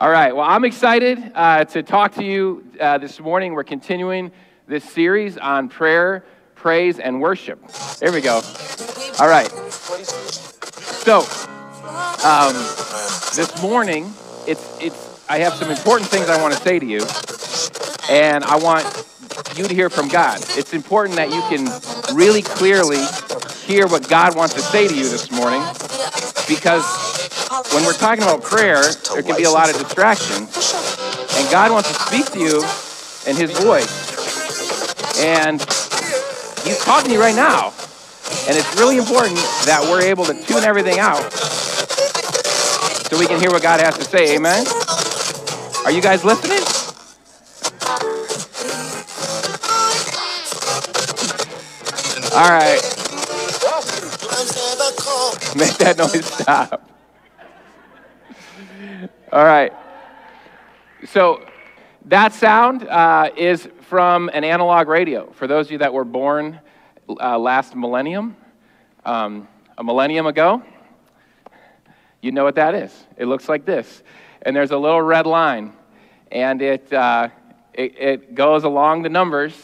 All right, well, I'm excited uh, to talk to you uh, this morning. We're continuing this series on prayer, praise, and worship. There we go. All right. So, um, this morning, it's, it's, I have some important things I want to say to you, and I want you to hear from God. It's important that you can really clearly hear what God wants to say to you this morning because when we're talking about prayer, there can be a lot of distractions. And God wants to speak to you in His voice. And He's talking to you right now. And it's really important that we're able to tune everything out so we can hear what God has to say. Amen? Are you guys listening? All right. Make that noise stop. All right. So that sound uh, is from an analog radio. For those of you that were born uh, last millennium, um, a millennium ago, you know what that is. It looks like this. And there's a little red line, and it, uh, it, it goes along the numbers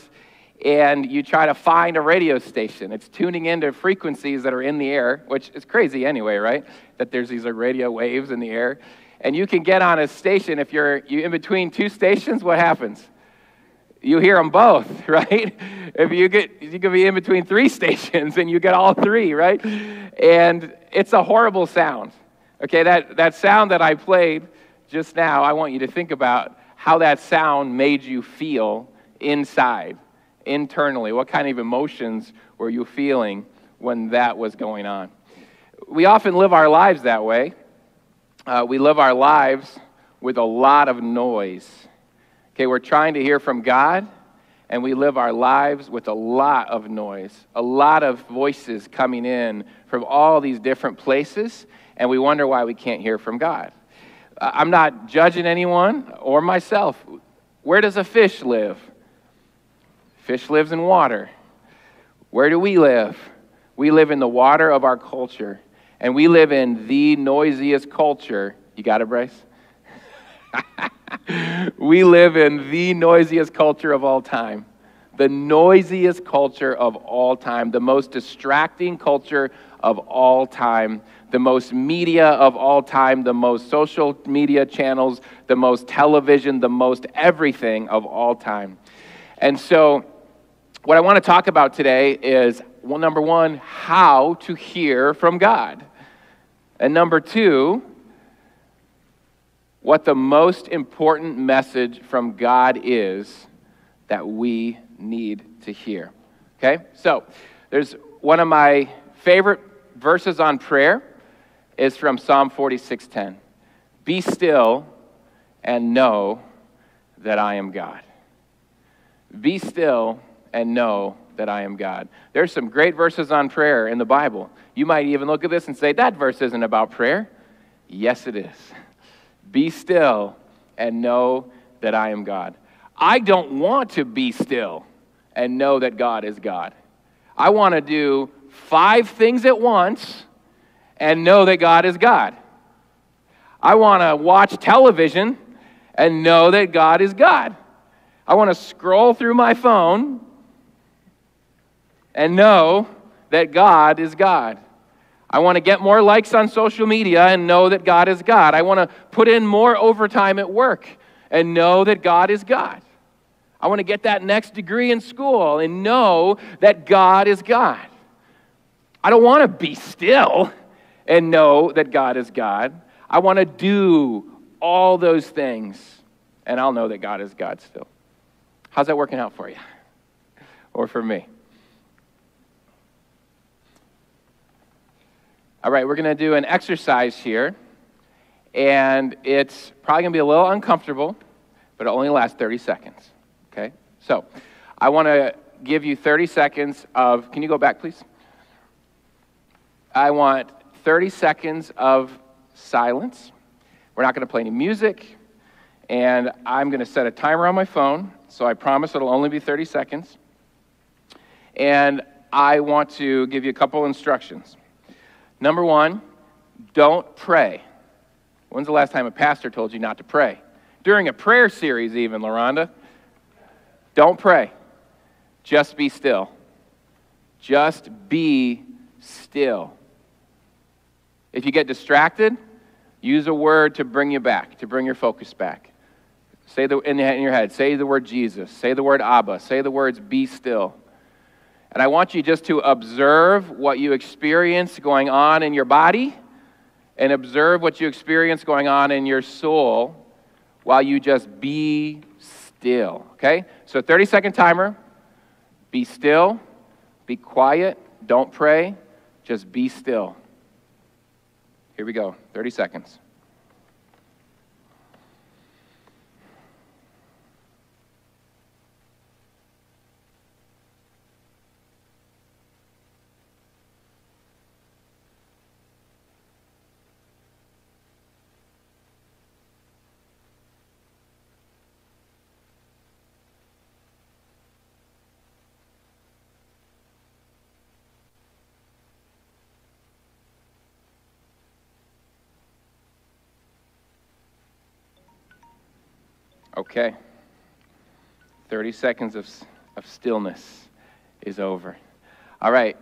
and you try to find a radio station. It's tuning into frequencies that are in the air, which is crazy anyway, right? That there's these radio waves in the air. And you can get on a station if you're you in between two stations, what happens? You hear them both, right? If you get you could be in between three stations and you get all three, right? And it's a horrible sound. Okay, that, that sound that I played just now, I want you to think about how that sound made you feel inside internally? What kind of emotions were you feeling when that was going on? We often live our lives that way. Uh, we live our lives with a lot of noise. Okay, we're trying to hear from God, and we live our lives with a lot of noise, a lot of voices coming in from all these different places, and we wonder why we can't hear from God. I'm not judging anyone or myself. Where does a fish live? Fish lives in water. Where do we live? We live in the water of our culture. And we live in the noisiest culture. You got it, Bryce? we live in the noisiest culture of all time. The noisiest culture of all time. The most distracting culture of all time. The most media of all time. The most social media channels. The most television. The most everything of all time. And so, what I want to talk about today is well, number one, how to hear from God. And number two, what the most important message from God is that we need to hear. Okay? So, there's one of my favorite verses on prayer is from Psalm 46:10. Be still and know that I am God. Be still and know that I am God. There's some great verses on prayer in the Bible. You might even look at this and say, that verse isn't about prayer. Yes, it is. Be still and know that I am God. I don't want to be still and know that God is God. I want to do five things at once and know that God is God. I want to watch television and know that God is God. I want to scroll through my phone and know that God is God. I want to get more likes on social media and know that God is God. I want to put in more overtime at work and know that God is God. I want to get that next degree in school and know that God is God. I don't want to be still and know that God is God. I want to do all those things and I'll know that God is God still. How's that working out for you? Or for me? All right, we're going to do an exercise here, and it's probably going to be a little uncomfortable, but it only lasts 30 seconds. Okay? So, I want to give you 30 seconds of, can you go back, please? I want 30 seconds of silence. We're not going to play any music, and I'm going to set a timer on my phone, so I promise it'll only be 30 seconds. And I want to give you a couple instructions. Number one, don't pray When's the last time a pastor told you not to pray? During a prayer series, even, LaRonda. Don't pray. Just be still. Just be still. If you get distracted, use a word to bring you back, to bring your focus back. Say the in, in your head, say the word Jesus, say the word Abba, say the words be still. And I want you just to observe what you experience going on in your body and observe what you experience going on in your soul while you just be still. Okay? So 30 second timer. Be still. Be quiet. Don't pray. Just be still. Here we go 30 seconds. Okay. 30 seconds of, of stillness is over. All right,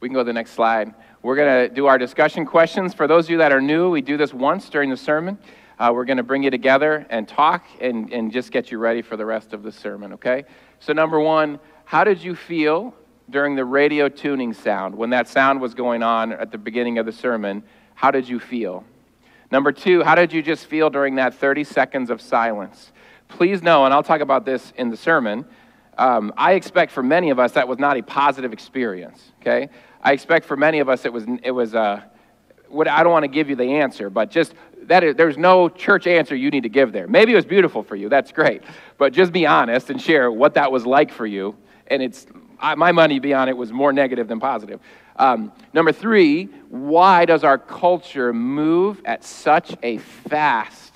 we can go to the next slide. We're going to do our discussion questions. For those of you that are new, we do this once during the sermon. Uh, we're going to bring you together and talk and, and just get you ready for the rest of the sermon, okay? So, number one, how did you feel during the radio tuning sound? When that sound was going on at the beginning of the sermon, how did you feel? Number two, how did you just feel during that 30 seconds of silence? Please know, and I'll talk about this in the sermon, um, I expect for many of us that was not a positive experience, okay? I expect for many of us it was, it was uh, what, I don't want to give you the answer, but just that is, there's no church answer you need to give there. Maybe it was beautiful for you, that's great, but just be honest and share what that was like for you. And it's, I, my money be on it was more negative than positive. Um, number three, why does our culture move at such a fast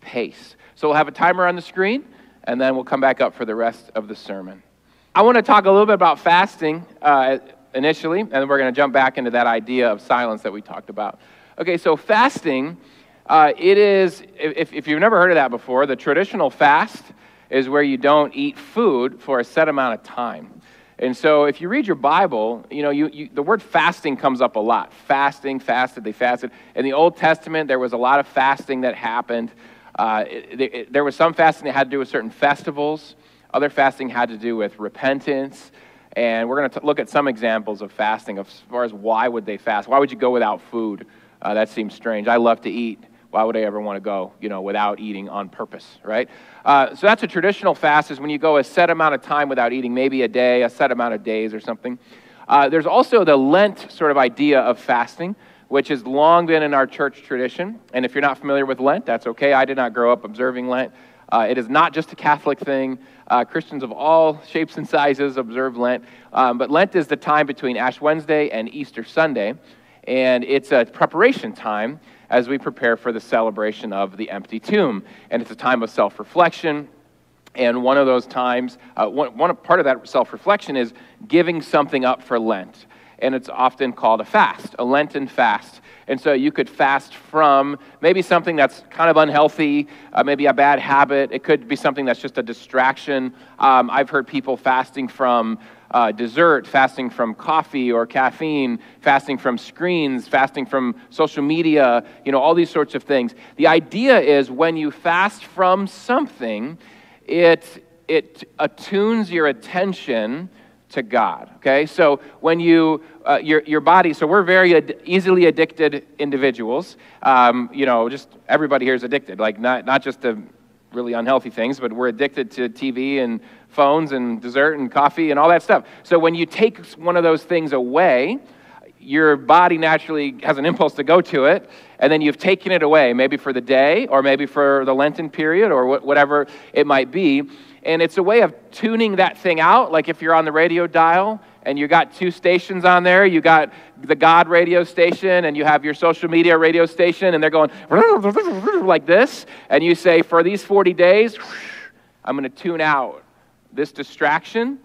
pace? So we'll have a timer on the screen, and then we'll come back up for the rest of the sermon. I want to talk a little bit about fasting uh, initially, and then we're going to jump back into that idea of silence that we talked about. Okay, so fasting, uh, it is, if, if you've never heard of that before, the traditional fast is where you don't eat food for a set amount of time. And so if you read your Bible, you know, you, you, the word fasting comes up a lot. Fasting, fasted, they fasted. In the Old Testament, there was a lot of fasting that happened. Uh, there was some fasting that had to do with certain festivals, other fasting had to do with repentance. And we're going to look at some examples of fasting as far as why would they fast? Why would you go without food? Uh, that seems strange. I love to eat. Why would I ever want to go, you know, without eating on purpose, right? Uh, so that's a traditional fast is when you go a set amount of time without eating, maybe a day, a set amount of days or something. Uh, there's also the Lent sort of idea of fasting, which has long been in our church tradition. And if you're not familiar with Lent, that's okay. I did not grow up observing Lent. Uh, it is not just a Catholic thing. Uh, Christians of all shapes and sizes observe Lent. Um, but Lent is the time between Ash Wednesday and Easter Sunday. And it's a preparation time as we prepare for the celebration of the empty tomb. And it's a time of self reflection. And one of those times, uh, one, one part of that self reflection is giving something up for Lent and it's often called a fast, a Lenten fast. And so you could fast from maybe something that's kind of unhealthy, uh, maybe a bad habit. It could be something that's just a distraction. Um, I've heard people fasting from uh, dessert, fasting from coffee or caffeine, fasting from screens, fasting from social media, you know, all these sorts of things. The idea is when you fast from something, it, it attunes your attention to God. Okay, so when you uh, your your body, so we're very ad- easily addicted individuals. Um, you know, just everybody here is addicted. Like not not just to really unhealthy things, but we're addicted to TV and phones and dessert and coffee and all that stuff. So when you take one of those things away, your body naturally has an impulse to go to it, and then you've taken it away, maybe for the day or maybe for the Lenten period or wh- whatever it might be and it's a way of tuning that thing out. Like if you're on the radio dial and you got two stations on there, you got the God radio station and you have your social media radio station, and they're going like this, and you say, for these 40 days, I'm going to tune out this distraction,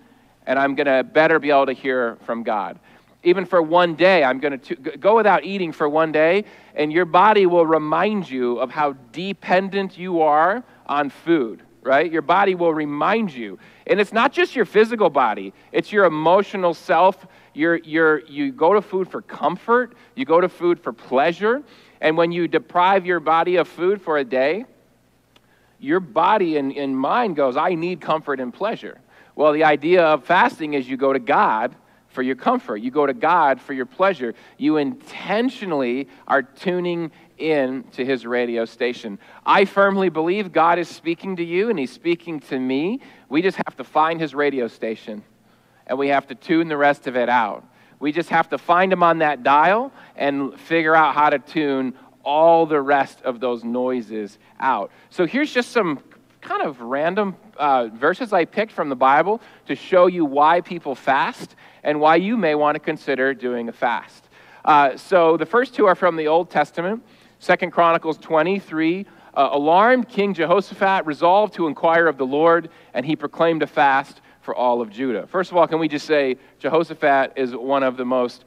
and I'm going to better be able to hear from God. even for one day. I'm going to go without eating for one day, and your body will remind you of how dependent you are on food, right? Your body will remind you. And it's not just your physical body, it's your emotional self. You're, you're, you go to food for comfort, you go to food for pleasure. And when you deprive your body of food for a day, your body and, and mind goes, I need comfort and pleasure. Well, the idea of fasting is you go to God for your comfort. You go to God for your pleasure. You intentionally are tuning in to his radio station. I firmly believe God is speaking to you and he's speaking to me. We just have to find his radio station and we have to tune the rest of it out. We just have to find him on that dial and figure out how to tune all the rest of those noises out. So here's just some kind of random uh, verses I picked from the Bible to show you why people fast and why you may want to consider doing a fast. Uh, so the first two are from the Old Testament. Second Chronicles 23. Uh, alarmed, King Jehoshaphat resolved to inquire of the Lord, and he proclaimed a fast for all of Judah. First of all, can we just say Jehoshaphat is one of the most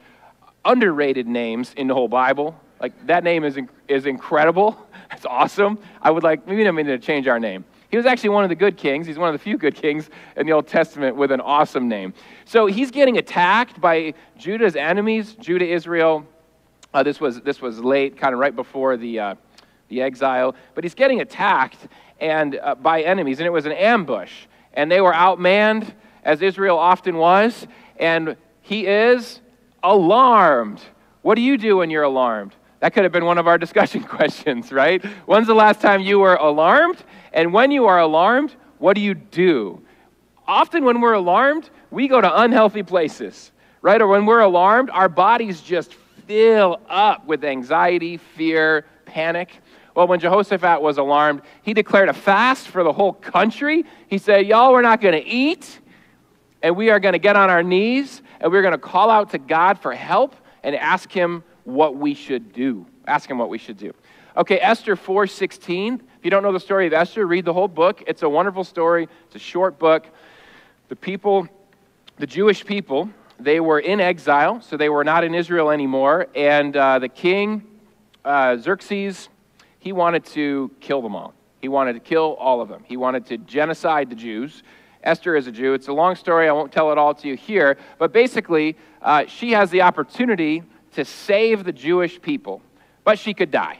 underrated names in the whole Bible? Like, that name is, is incredible. It's awesome. I would like, maybe I'm going to change our name. He was actually one of the good kings. He's one of the few good kings in the Old Testament with an awesome name. So he's getting attacked by Judah's enemies, Judah, Israel. Uh, this, was, this was late, kind of right before the, uh, the exile. But he's getting attacked and, uh, by enemies, and it was an ambush. And they were outmanned, as Israel often was. And he is alarmed. What do you do when you're alarmed? That could have been one of our discussion questions, right? When's the last time you were alarmed? And when you are alarmed, what do you do? Often, when we're alarmed, we go to unhealthy places, right? Or when we're alarmed, our bodies just up with anxiety, fear, panic. Well, when Jehoshaphat was alarmed, he declared a fast for the whole country. He said, Y'all, we're not going to eat, and we are going to get on our knees, and we're going to call out to God for help and ask Him what we should do. Ask Him what we should do. Okay, Esther 4:16. If you don't know the story of Esther, read the whole book. It's a wonderful story. It's a short book. The people, the Jewish people, they were in exile, so they were not in Israel anymore. And uh, the king, uh, Xerxes, he wanted to kill them all. He wanted to kill all of them. He wanted to genocide the Jews. Esther is a Jew. It's a long story. I won't tell it all to you here. But basically, uh, she has the opportunity to save the Jewish people, but she could die.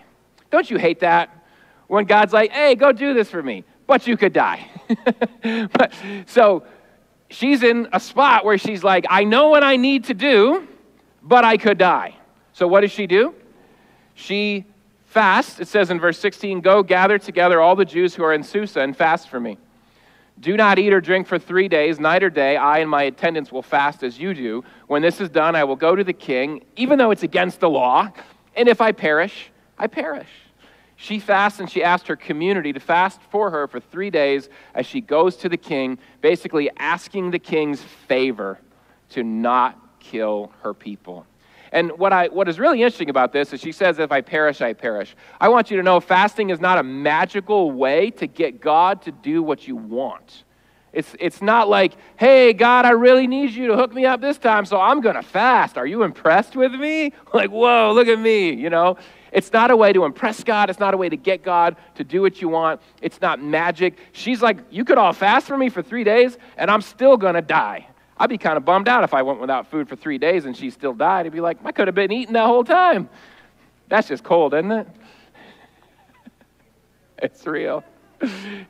Don't you hate that? When God's like, hey, go do this for me, but you could die. but, so she's in a spot where she's like, I know what I need to do, but I could die. So what does she do? She fasts. It says in verse 16, Go gather together all the Jews who are in Susa and fast for me. Do not eat or drink for three days, night or day. I and my attendants will fast as you do. When this is done, I will go to the king, even though it's against the law. And if I perish, I perish. She fasts and she asked her community to fast for her for three days as she goes to the king, basically asking the king's favor to not kill her people. And what, I, what is really interesting about this is she says, If I perish, I perish. I want you to know fasting is not a magical way to get God to do what you want. It's, it's not like, hey, God, I really need you to hook me up this time, so I'm going to fast. Are you impressed with me? Like, whoa, look at me, you know? It's not a way to impress God. It's not a way to get God to do what you want. It's not magic. She's like, You could all fast for me for three days, and I'm still going to die. I'd be kind of bummed out if I went without food for three days and she still died. I'd be like, I could have been eating that whole time. That's just cold, isn't it? it's real.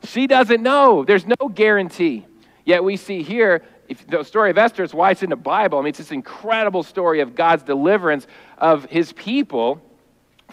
She doesn't know. There's no guarantee. Yet we see here if the story of Esther is why it's in the Bible. I mean, it's this incredible story of God's deliverance of his people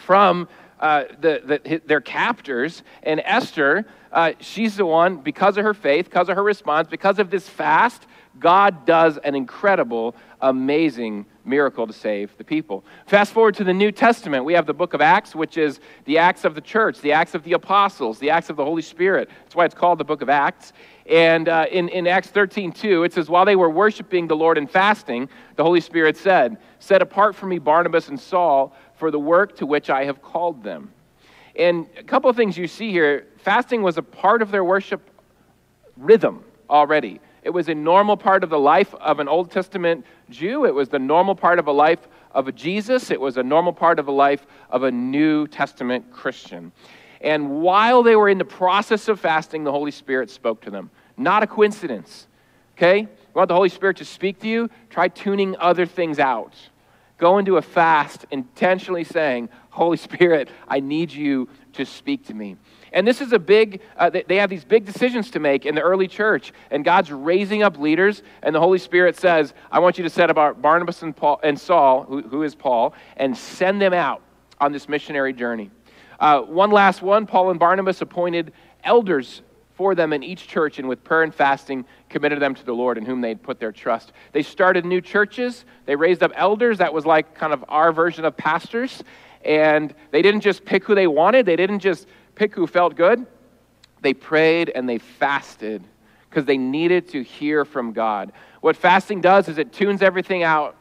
from uh, the, the, their captors. And Esther, uh, she's the one, because of her faith, because of her response, because of this fast, God does an incredible, amazing miracle to save the people. Fast forward to the New Testament, we have the book of Acts, which is the Acts of the church, the Acts of the apostles, the Acts of the Holy Spirit. That's why it's called the book of Acts. And uh, in, in Acts 13, 2, it says, While they were worshiping the Lord and fasting, the Holy Spirit said, Set apart for me Barnabas and Saul for the work to which I have called them. And a couple of things you see here fasting was a part of their worship rhythm already. It was a normal part of the life of an Old Testament Jew. It was the normal part of a life of a Jesus. It was a normal part of the life of a New Testament Christian. And while they were in the process of fasting, the Holy Spirit spoke to them. Not a coincidence. Okay? You want the Holy Spirit to speak to you? Try tuning other things out. Go into a fast intentionally saying, Holy Spirit, I need you to speak to me. And this is a big, uh, they have these big decisions to make in the early church. And God's raising up leaders, and the Holy Spirit says, I want you to set about Barnabas and, Paul, and Saul, who, who is Paul, and send them out on this missionary journey. Uh, one last one Paul and Barnabas appointed elders for them in each church, and with prayer and fasting, committed them to the Lord in whom they'd put their trust. They started new churches, they raised up elders. That was like kind of our version of pastors. And they didn't just pick who they wanted, they didn't just pick who felt good. They prayed and they fasted because they needed to hear from God. What fasting does is it tunes everything out,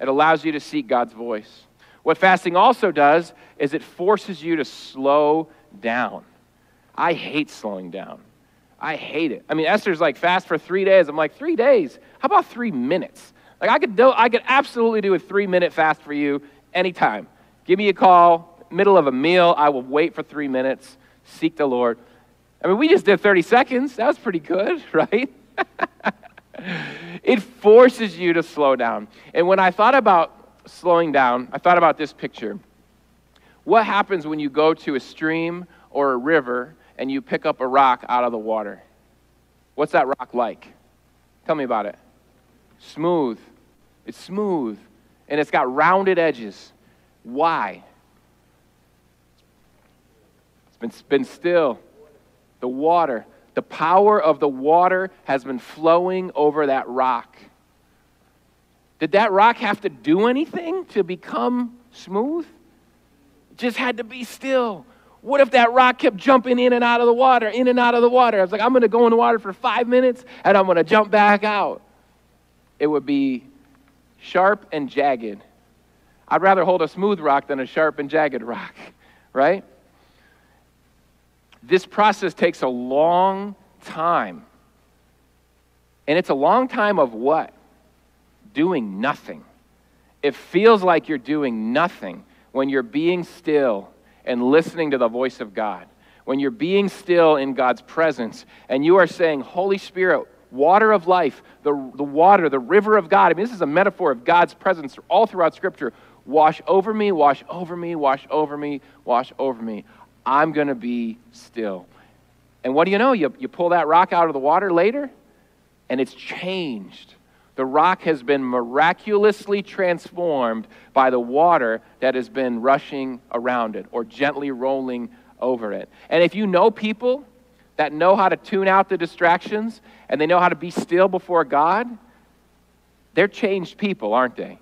it allows you to seek God's voice. What fasting also does is it forces you to slow down. I hate slowing down. I hate it. I mean, Esther's like fast for three days. I'm like, three days? How about three minutes? Like I could do, I could absolutely do a three minute fast for you anytime. Give me a call, middle of a meal. I will wait for three minutes, seek the Lord. I mean, we just did 30 seconds. That was pretty good, right? it forces you to slow down. And when I thought about slowing down, I thought about this picture. What happens when you go to a stream or a river and you pick up a rock out of the water? What's that rock like? Tell me about it. Smooth. It's smooth. And it's got rounded edges. Why? It's been, been still. The water, the power of the water has been flowing over that rock. Did that rock have to do anything to become smooth? It just had to be still. What if that rock kept jumping in and out of the water, in and out of the water? I was like, I'm going to go in the water for five minutes and I'm going to jump back out. It would be sharp and jagged. I'd rather hold a smooth rock than a sharp and jagged rock, right? This process takes a long time. And it's a long time of what? Doing nothing. It feels like you're doing nothing when you're being still and listening to the voice of God. When you're being still in God's presence and you are saying, Holy Spirit, water of life, the, the water, the river of God. I mean, this is a metaphor of God's presence all throughout Scripture. Wash over me, wash over me, wash over me, wash over me. I'm going to be still. And what do you know? You, you pull that rock out of the water later, and it's changed. The rock has been miraculously transformed by the water that has been rushing around it or gently rolling over it. And if you know people that know how to tune out the distractions and they know how to be still before God, they're changed people, aren't they?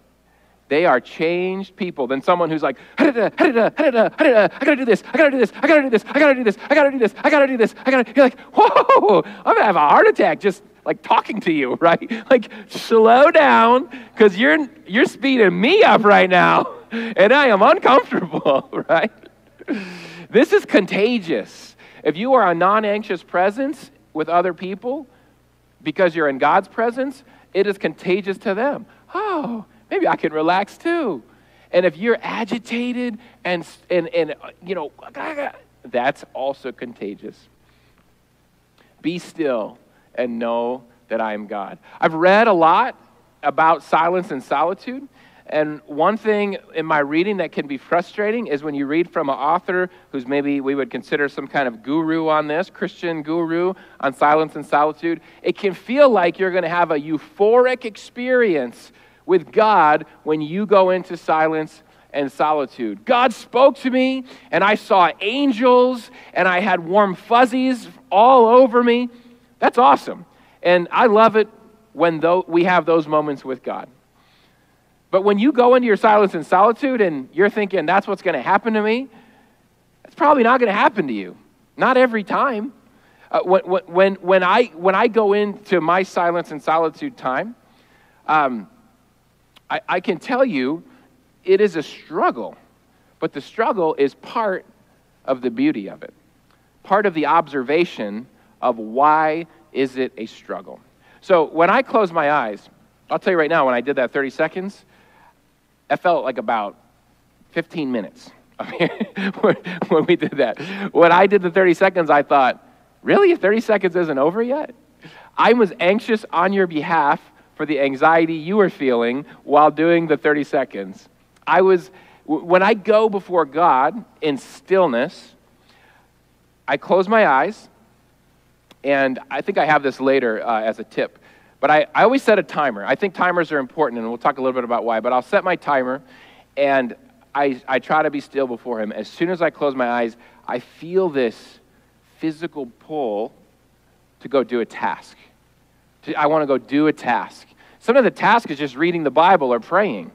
They are changed people than someone who's like, I gotta do this, I gotta do this, I gotta do this, I gotta do this, I gotta do this, I gotta do this, I gotta. You're like, whoa, I'm gonna have a heart attack just like talking to you, right? Like, slow down, because you're you're speeding me up right now, and I am uncomfortable, right? This is contagious. If you are a non-anxious presence with other people because you're in God's presence, it is contagious to them. Oh, maybe I can relax too. And if you're agitated and, and, and uh, you know, that's also contagious. Be still and know that I am God. I've read a lot about silence and solitude. And one thing in my reading that can be frustrating is when you read from an author who's maybe we would consider some kind of guru on this, Christian guru on silence and solitude, it can feel like you're going to have a euphoric experience with God when you go into silence and solitude. God spoke to me, and I saw angels, and I had warm fuzzies all over me. That's awesome. And I love it when we have those moments with God. But when you go into your silence and solitude and you're thinking, that's what's going to happen to me, it's probably not going to happen to you. Not every time. Uh, when, when, when, I, when I go into my silence and solitude time, um, I, I can tell you it is a struggle, but the struggle is part of the beauty of it, part of the observation of why is it a struggle. So when I close my eyes, I'll tell you right now, when I did that 30 seconds, it felt like about 15 minutes when we did that. When I did the 30 seconds, I thought, really? 30 seconds isn't over yet? I was anxious on your behalf for the anxiety you were feeling while doing the 30 seconds. I was, when I go before God in stillness, I close my eyes, and I think I have this later uh, as a tip. But I, I always set a timer. I think timers are important, and we'll talk a little bit about why. But I'll set my timer, and I, I try to be still before Him. As soon as I close my eyes, I feel this physical pull to go do a task. I want to go do a task. Sometimes the task is just reading the Bible or praying.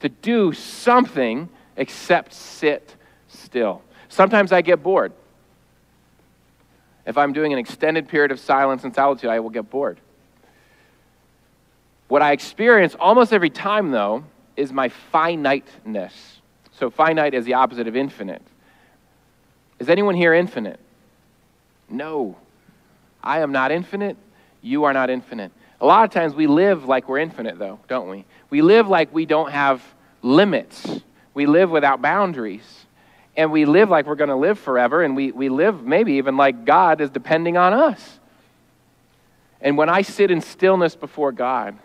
To do something except sit still. Sometimes I get bored. If I'm doing an extended period of silence and solitude, I will get bored. What I experience almost every time, though, is my finiteness. So, finite is the opposite of infinite. Is anyone here infinite? No. I am not infinite. You are not infinite. A lot of times we live like we're infinite, though, don't we? We live like we don't have limits. We live without boundaries. And we live like we're going to live forever. And we, we live maybe even like God is depending on us. And when I sit in stillness before God,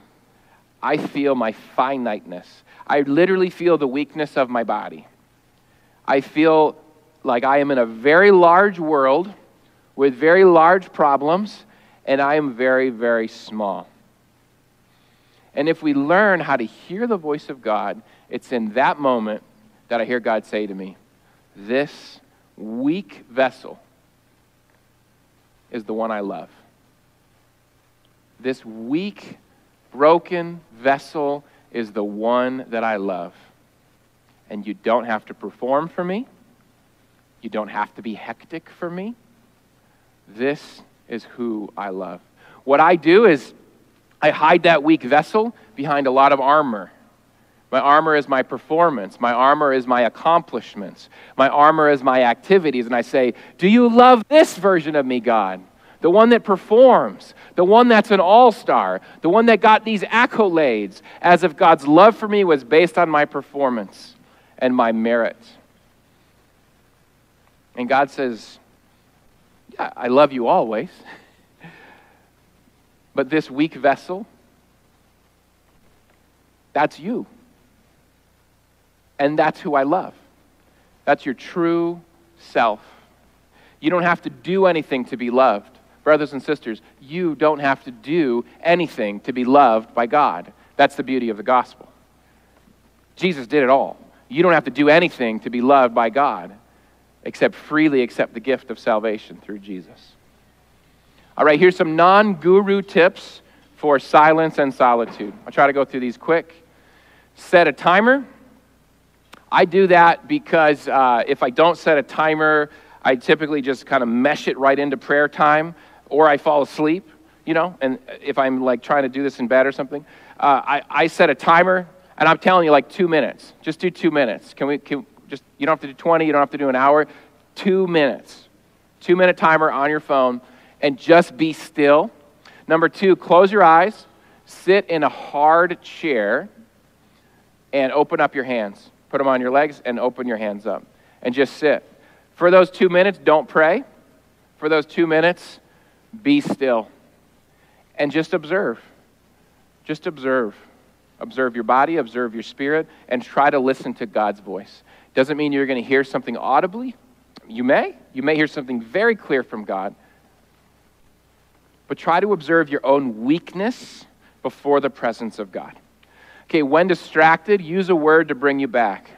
I feel my finiteness. I literally feel the weakness of my body. I feel like I am in a very large world with very large problems, and I am very, very small. And if we learn how to hear the voice of God, it's in that moment that I hear God say to me, This weak vessel is the one I love. This weak, broken vessel is the one that I love. And you don't have to perform for me. You don't have to be hectic for me. This is who I love. What I do is I hide that weak vessel behind a lot of armor. My armor is my performance. My armor is my accomplishments. My armor is my activities. And I say, Do you love this version of me, God? The one that performs, the one that's an all star, the one that got these accolades, as if God's love for me was based on my performance and my merit. And God says, Yeah, I love you always. but this weak vessel, that's you. And that's who I love. That's your true self. You don't have to do anything to be loved. Brothers and sisters, you don't have to do anything to be loved by God. That's the beauty of the gospel. Jesus did it all. You don't have to do anything to be loved by God except freely accept the gift of salvation through Jesus. All right, here's some non guru tips for silence and solitude. I'll try to go through these quick. Set a timer. I do that because uh, if I don't set a timer, I typically just kind of mesh it right into prayer time, or I fall asleep, you know, and if I'm like trying to do this in bed or something. Uh, I, I set a timer, and I'm telling you, like two minutes. Just do two minutes. Can we, can, just, you don't have to do 20, you don't have to do an hour. Two minutes. Two minute timer on your phone and just be still. Number two, close your eyes, sit in a hard chair, and open up your hands. Put them on your legs and open your hands up. And just sit. For those two minutes, don't pray. For those two minutes, be still. And just observe. Just observe. Observe your body, observe your spirit, and try to listen to God's voice. Doesn't mean you're going to hear something audibly. You may. You may hear something very clear from God. But try to observe your own weakness before the presence of God. Okay, when distracted, use a word to bring you back.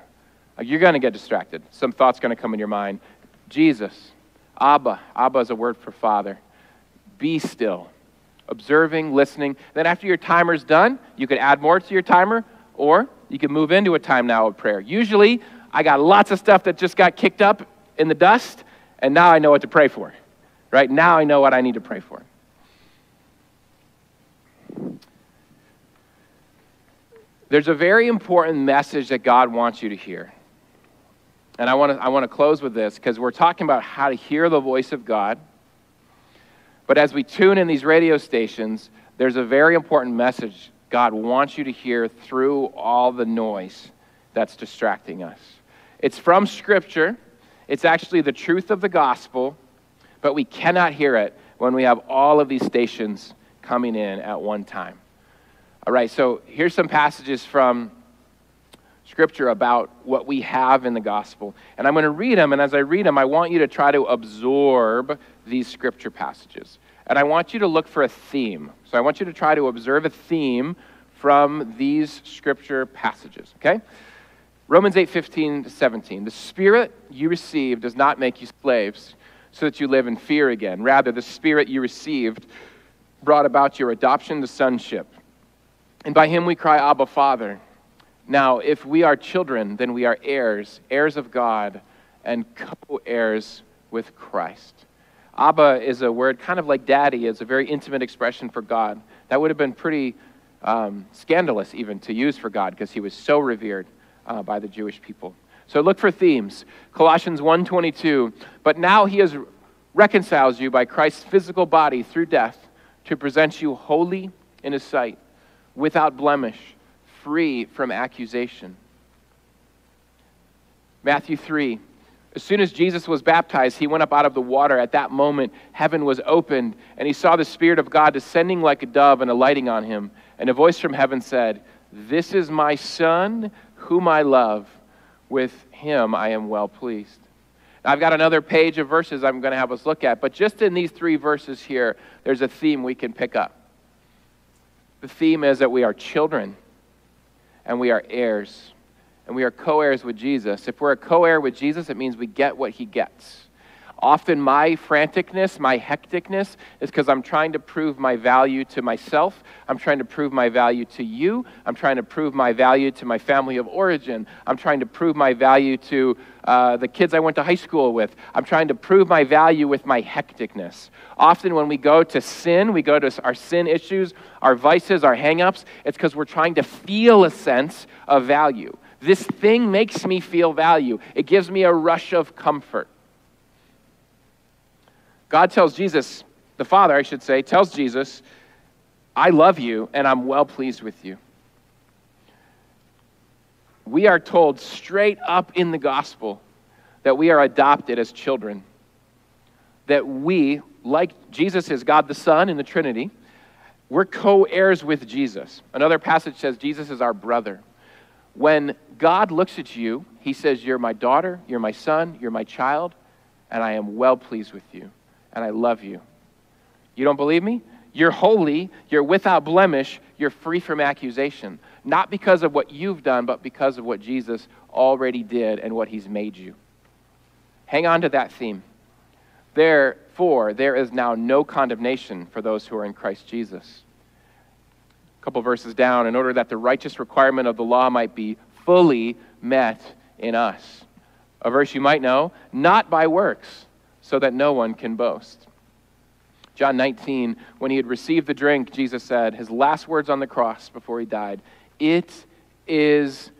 Uh, you're going to get distracted. Some thought's going to come in your mind. Jesus, Abba. Abba is a word for Father. Be still. Observing, listening. Then, after your timer's done, you could add more to your timer, or you can move into a time now of prayer. Usually, I got lots of stuff that just got kicked up in the dust, and now I know what to pray for. Right? Now I know what I need to pray for. There's a very important message that God wants you to hear. And I want to, I want to close with this because we're talking about how to hear the voice of God. But as we tune in these radio stations, there's a very important message God wants you to hear through all the noise that's distracting us. It's from Scripture, it's actually the truth of the gospel, but we cannot hear it when we have all of these stations coming in at one time. All right, so here's some passages from Scripture about what we have in the gospel. And I'm going to read them, and as I read them, I want you to try to absorb these Scripture passages. And I want you to look for a theme. So I want you to try to observe a theme from these Scripture passages, okay? Romans 8 15 to 17. The Spirit you receive does not make you slaves so that you live in fear again. Rather, the Spirit you received brought about your adoption to sonship. And by him we cry, Abba, Father. Now, if we are children, then we are heirs, heirs of God, and co heirs with Christ. Abba is a word kind of like daddy, it's a very intimate expression for God. That would have been pretty um, scandalous, even, to use for God because he was so revered uh, by the Jewish people. So look for themes. Colossians 1:22. But now he has reconciles you by Christ's physical body through death to present you holy in his sight, without blemish, free from accusation. Matthew 3. As soon as Jesus was baptized, he went up out of the water. At that moment, heaven was opened, and he saw the Spirit of God descending like a dove and alighting on him. And a voice from heaven said, This is my Son, whom I love with him I am well pleased. Now, I've got another page of verses I'm going to have us look at, but just in these three verses here, there's a theme we can pick up. The theme is that we are children and we are heirs, and we are co heirs with Jesus. If we're a co heir with Jesus, it means we get what he gets. Often, my franticness, my hecticness, is because I'm trying to prove my value to myself. I'm trying to prove my value to you. I'm trying to prove my value to my family of origin. I'm trying to prove my value to uh, the kids I went to high school with. I'm trying to prove my value with my hecticness. Often, when we go to sin, we go to our sin issues, our vices, our hangups, it's because we're trying to feel a sense of value. This thing makes me feel value, it gives me a rush of comfort. God tells Jesus, the Father, I should say, tells Jesus, I love you and I'm well pleased with you. We are told straight up in the gospel that we are adopted as children. That we, like Jesus is God the Son in the Trinity, we're co heirs with Jesus. Another passage says Jesus is our brother. When God looks at you, he says, You're my daughter, you're my son, you're my child, and I am well pleased with you and I love you. You don't believe me? You're holy, you're without blemish, you're free from accusation. Not because of what you've done, but because of what Jesus already did and what he's made you. Hang on to that theme. Therefore, there is now no condemnation for those who are in Christ Jesus. A couple verses down, in order that the righteous requirement of the law might be fully met in us. A verse you might know, not by works so that no one can boast. John 19, when he had received the drink, Jesus said, his last words on the cross before he died, It is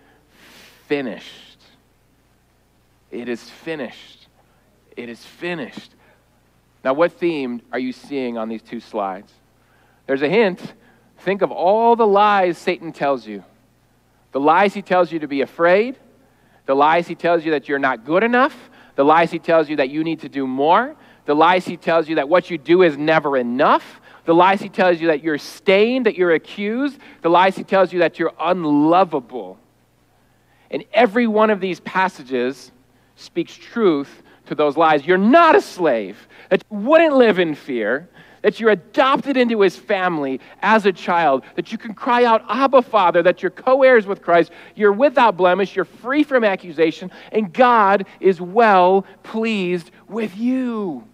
finished. It is finished. It is finished. Now, what theme are you seeing on these two slides? There's a hint. Think of all the lies Satan tells you. The lies he tells you to be afraid, the lies he tells you that you're not good enough, the lies he tells you that you need to do more. The lies he tells you that what you do is never enough. The lies he tells you that you're stained, that you're accused. The lies he tells you that you're unlovable. And every one of these passages speaks truth to those lies. You're not a slave, that you wouldn't live in fear, that you're adopted into his family as a child, that you can cry out, Abba, Father, that you're co heirs with Christ, you're without blemish, you're free from accusation, and God is well pleased with you.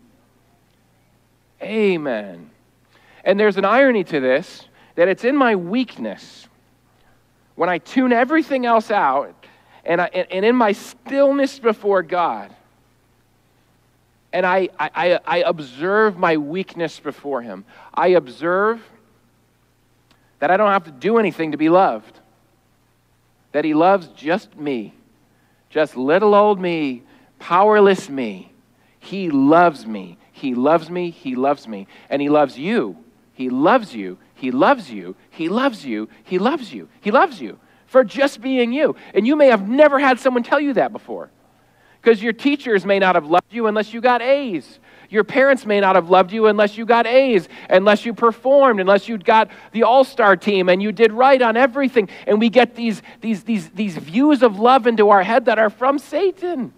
Amen. And there's an irony to this that it's in my weakness when I tune everything else out and, I, and in my stillness before God and I, I, I observe my weakness before Him. I observe that I don't have to do anything to be loved, that He loves just me, just little old me, powerless me. He loves me. He loves me. He loves me. And He loves you. He loves you. He loves you. He loves you. He loves you. He loves you for just being you. And you may have never had someone tell you that before. Because your teachers may not have loved you unless you got A's. Your parents may not have loved you unless you got A's, unless you performed, unless you got the all star team and you did right on everything. And we get these, these, these, these views of love into our head that are from Satan.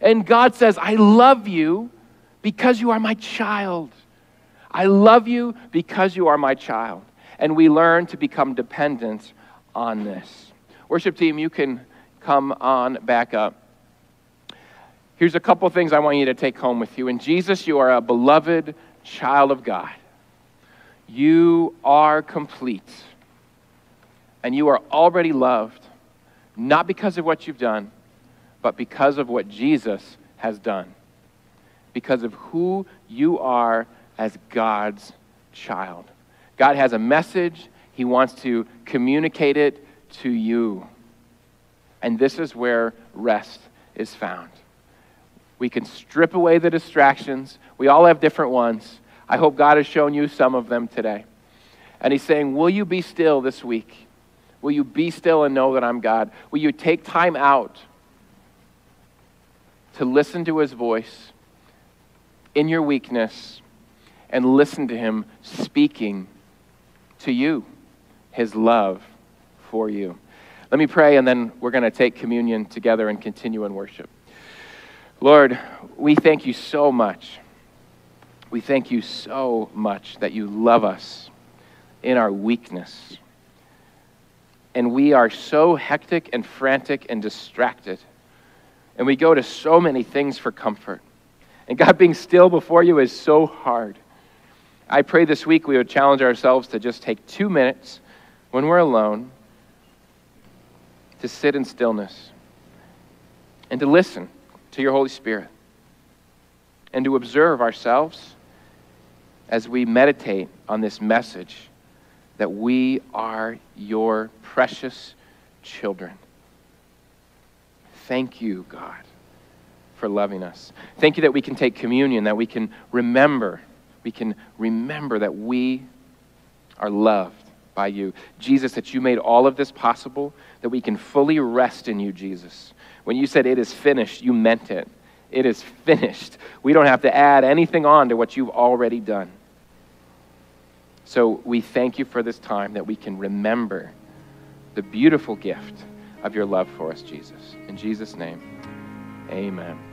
And God says, I love you because you are my child. I love you because you are my child. And we learn to become dependent on this. Worship team, you can come on back up. Here's a couple things I want you to take home with you. In Jesus, you are a beloved child of God. You are complete. And you are already loved, not because of what you've done, but because of what Jesus has done. Because of who you are as God's child. God has a message, He wants to communicate it to you. And this is where rest is found. We can strip away the distractions. We all have different ones. I hope God has shown you some of them today. And He's saying, Will you be still this week? Will you be still and know that I'm God? Will you take time out to listen to His voice in your weakness and listen to Him speaking to you, His love for you? Let me pray, and then we're going to take communion together and continue in worship. Lord, we thank you so much. We thank you so much that you love us in our weakness. And we are so hectic and frantic and distracted. And we go to so many things for comfort. And God, being still before you is so hard. I pray this week we would challenge ourselves to just take two minutes when we're alone to sit in stillness and to listen to your Holy Spirit and to observe ourselves as we meditate on this message that we are your precious children. Thank you, God, for loving us. Thank you that we can take communion, that we can remember, we can remember that we are loved by you. Jesus, that you made all of this possible, that we can fully rest in you, Jesus. When you said it is finished, you meant it. It is finished. We don't have to add anything on to what you've already done. So we thank you for this time that we can remember the beautiful gift of your love for us, Jesus. In Jesus' name, amen.